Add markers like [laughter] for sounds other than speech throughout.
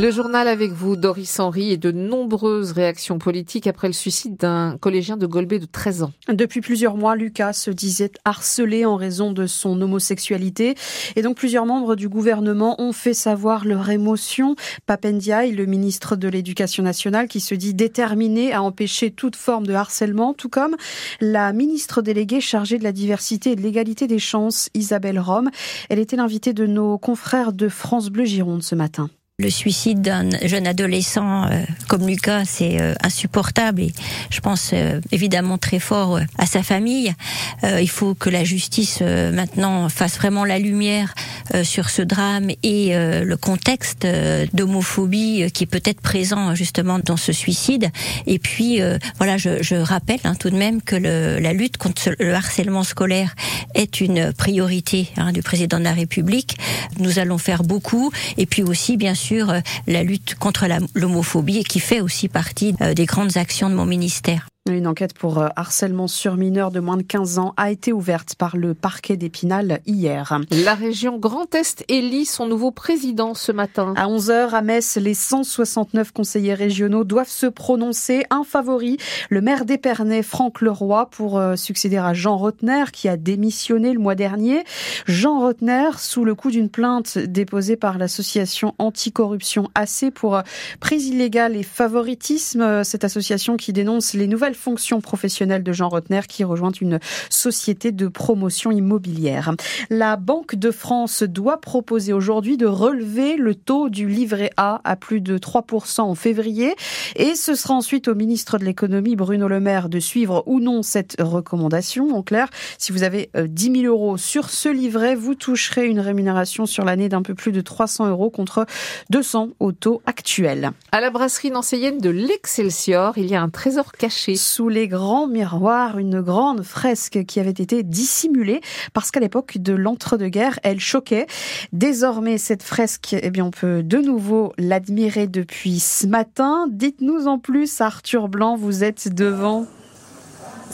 Le journal avec vous, Doris Henry, et de nombreuses réactions politiques après le suicide d'un collégien de Golbet de 13 ans. Depuis plusieurs mois, Lucas se disait harcelé en raison de son homosexualité. Et donc plusieurs membres du gouvernement ont fait savoir leur émotion. Papendiaï, le ministre de l'Éducation nationale, qui se dit déterminé à empêcher toute forme de harcèlement, tout comme la ministre déléguée chargée de la diversité et de l'égalité des chances, Isabelle Rome. Elle était l'invitée de nos confrères de France Bleu Gironde ce matin. Le suicide d'un jeune adolescent euh, comme Lucas, c'est euh, insupportable et je pense euh, évidemment très fort à sa famille. il faut que la justice maintenant fasse vraiment la lumière sur ce drame et le contexte d'homophobie qui est peut-être présent justement dans ce suicide. Et puis voilà, je, je rappelle hein, tout de même que le, la lutte contre le harcèlement scolaire est une priorité hein, du président de la République. Nous allons faire beaucoup et puis aussi bien sûr euh, la lutte contre l'homophobie et qui fait aussi partie euh, des grandes actions de mon ministère. Une enquête pour euh, harcèlement sur mineurs de moins de 15 ans a été ouverte par le parquet d'Épinal hier. La région Grand Est élit son nouveau président ce matin. À 11h à Metz, les 169 conseillers régionaux doivent se prononcer. Un favori, le maire d'Épernay, Franck Leroy, pour euh, succéder à Jean Rotner qui a démissionné le mois dernier. Jean Rotner, sous le coup d'une plainte déposée par l'association anticorruption AC pour euh, prise illégale et favoritisme, cette association qui dénonce les nouvelles fonction professionnelle de Jean Rotner qui rejoint une société de promotion immobilière. La Banque de France doit proposer aujourd'hui de relever le taux du livret A à plus de 3% en février et ce sera ensuite au ministre de l'économie Bruno Le Maire de suivre ou non cette recommandation. En clair, si vous avez 10 euh, 000 euros sur ce livret, vous toucherez une rémunération sur l'année d'un peu plus de 300 euros contre 200 au taux actuel. À la brasserie nancéienne de l'Excelsior, il y a un trésor caché sous les grands miroirs une grande fresque qui avait été dissimulée parce qu'à l'époque de l'entre-deux-guerres, elle choquait. Désormais, cette fresque, eh bien, on peut de nouveau l'admirer depuis ce matin. Dites-nous en plus, Arthur Blanc, vous êtes devant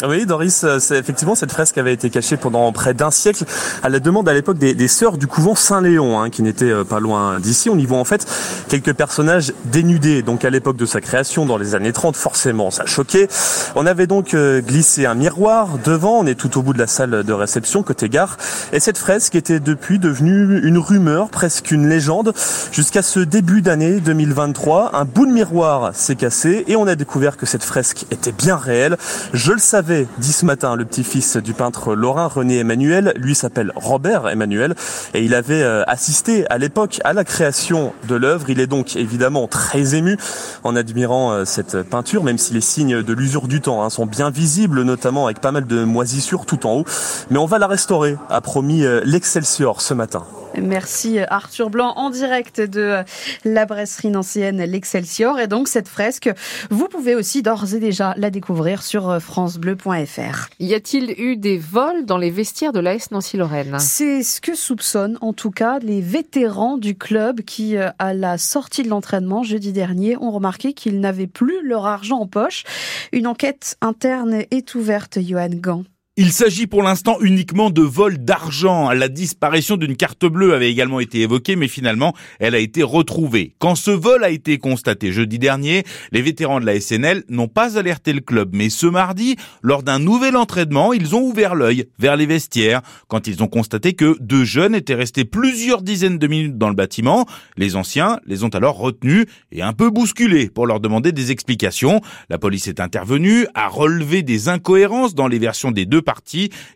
oui, Doris, euh, effectivement, cette fresque avait été cachée pendant près d'un siècle à la demande à l'époque des, sœurs du couvent Saint-Léon, hein, qui n'étaient euh, pas loin d'ici. On y voit en fait quelques personnages dénudés. Donc à l'époque de sa création, dans les années 30, forcément, ça choquait. On avait donc euh, glissé un miroir devant. On est tout au bout de la salle de réception, côté gare. Et cette fresque était depuis devenue une rumeur, presque une légende, jusqu'à ce début d'année 2023. Un bout de miroir s'est cassé et on a découvert que cette fresque était bien réelle. Je le savais dit ce matin le petit-fils du peintre lorrain René Emmanuel. Lui s'appelle Robert Emmanuel et il avait euh, assisté à l'époque à la création de l'œuvre. Il est donc évidemment très ému en admirant euh, cette peinture, même si les signes de l'usure du temps hein, sont bien visibles, notamment avec pas mal de moisissures tout en haut. Mais on va la restaurer, a promis euh, l'Excelsior ce matin. Merci Arthur Blanc en direct de la brasserie nancéenne l'Excelsior. Et donc cette fresque, vous pouvez aussi d'ores et déjà la découvrir sur francebleu.fr. Y a-t-il eu des vols dans les vestiaires de l'AS Nancy-Lorraine? C'est ce que soupçonnent en tout cas les vétérans du club qui, euh, à la sortie de l'entraînement jeudi dernier, ont remarqué qu'ils n'avaient plus leur argent en poche. Une enquête interne est ouverte, Johan Gant. Il s'agit pour l'instant uniquement de vol d'argent. La disparition d'une carte bleue avait également été évoquée, mais finalement, elle a été retrouvée. Quand ce vol a été constaté jeudi dernier, les vétérans de la SNL n'ont pas alerté le club, mais ce mardi, lors d'un nouvel entraînement, ils ont ouvert l'œil vers les vestiaires quand ils ont constaté que deux jeunes étaient restés plusieurs dizaines de minutes dans le bâtiment. Les anciens les ont alors retenus et un peu bousculés pour leur demander des explications. La police est intervenue, a relevé des incohérences dans les versions des deux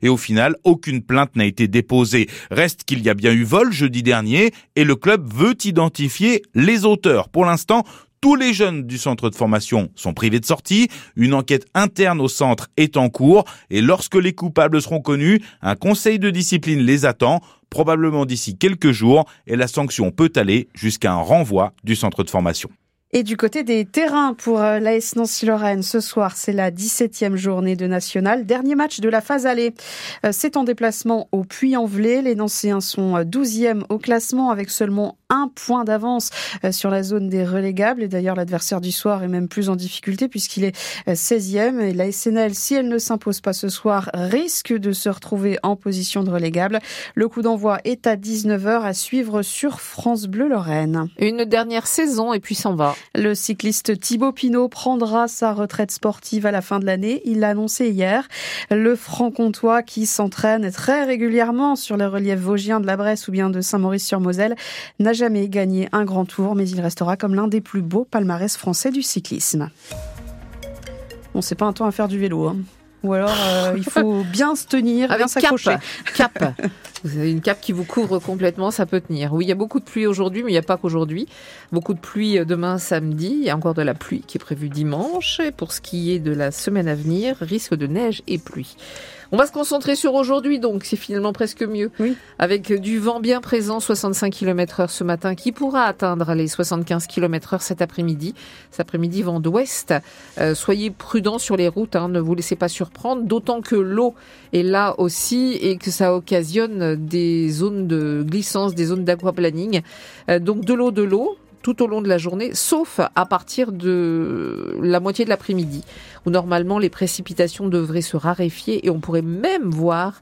et au final, aucune plainte n'a été déposée. Reste qu'il y a bien eu vol jeudi dernier et le club veut identifier les auteurs. Pour l'instant, tous les jeunes du centre de formation sont privés de sortie. Une enquête interne au centre est en cours et lorsque les coupables seront connus, un conseil de discipline les attend probablement d'ici quelques jours et la sanction peut aller jusqu'à un renvoi du centre de formation. Et du côté des terrains pour euh, l'AS Nancy-Lorraine, ce soir, c'est la 17e journée de National. Dernier match de la phase allée. Euh, c'est en déplacement au Puy-en-Velay. Les Nancéens sont 12e euh, au classement avec seulement un point d'avance sur la zone des relégables. Et d'ailleurs, l'adversaire du soir est même plus en difficulté puisqu'il est 16e. Et la SNL, si elle ne s'impose pas ce soir, risque de se retrouver en position de relégable. Le coup d'envoi est à 19h à suivre sur France Bleu Lorraine. Une dernière saison et puis s'en va. Le cycliste Thibaut Pinot prendra sa retraite sportive à la fin de l'année. Il l'a annoncé hier. Le franc-comtois qui s'entraîne très régulièrement sur les reliefs vosgiens de la Bresse ou bien de Saint-Maurice-sur-Moselle n'a jamais gagné un grand tour, mais il restera comme l'un des plus beaux palmarès français du cyclisme. Bon, c'est pas un temps à faire du vélo. Hein. Ou alors, euh, il faut [laughs] bien se tenir, bien s'accrocher. Cap. cap. Vous avez une cape qui vous couvre complètement, ça peut tenir. Oui, il y a beaucoup de pluie aujourd'hui, mais il n'y a pas qu'aujourd'hui. Beaucoup de pluie euh, demain samedi. Il y a encore de la pluie qui est prévue dimanche. Et pour ce qui est de la semaine à venir, risque de neige et pluie. On va se concentrer sur aujourd'hui, donc c'est finalement presque mieux. Oui. Avec du vent bien présent, 65 km heure ce matin, qui pourra atteindre les 75 km heure cet après-midi. Cet après-midi, vent d'ouest. Euh, soyez prudents sur les routes, hein, ne vous laissez pas surprendre, d'autant que l'eau est là aussi et que ça occasionne des zones de glissance, des zones d'aquaplaning. Euh, donc de l'eau, de l'eau, tout au long de la journée, sauf à partir de la moitié de l'après-midi, où normalement les précipitations devraient se raréfier et on pourrait même voir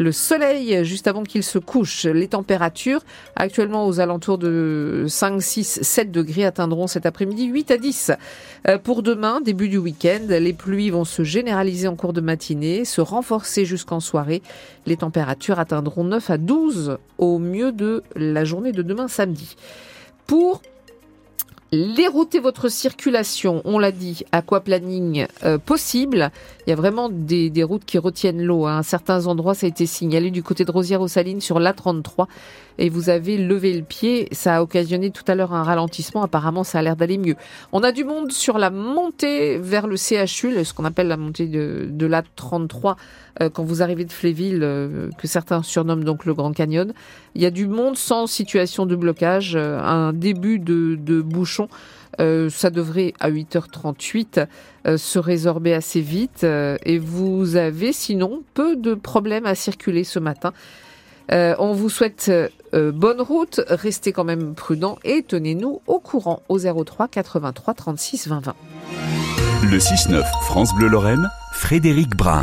le soleil juste avant qu'il se couche. Les températures, actuellement aux alentours de 5, 6, 7 degrés, atteindront cet après-midi 8 à 10. Euh, pour demain, début du week-end, les pluies vont se généraliser en cours de matinée, se renforcer jusqu'en soirée. Les températures atteindront 9 à 12 au mieux de la journée de demain samedi. Pour L'érouter votre circulation, on l'a dit, aquaplaning euh, possible. Il y a vraiment des, des routes qui retiennent l'eau. Hein. À certains endroits, ça a été signalé du côté de Rosière-aux-Salines sur l'A33 et vous avez levé le pied. Ça a occasionné tout à l'heure un ralentissement. Apparemment, ça a l'air d'aller mieux. On a du monde sur la montée vers le CHU, ce qu'on appelle la montée de, de l'A33 euh, quand vous arrivez de Fléville, euh, que certains surnomment donc le Grand Canyon. Il y a du monde sans situation de blocage, un début de, de bouchon euh, ça devrait à 8h38 euh, se résorber assez vite euh, et vous avez sinon peu de problèmes à circuler ce matin. on vous souhaite bonne route, restez quand même prudent et tenez-nous au courant au 03 83 36 20 20. Le 6-9 France Bleu Lorraine, Frédéric Brun.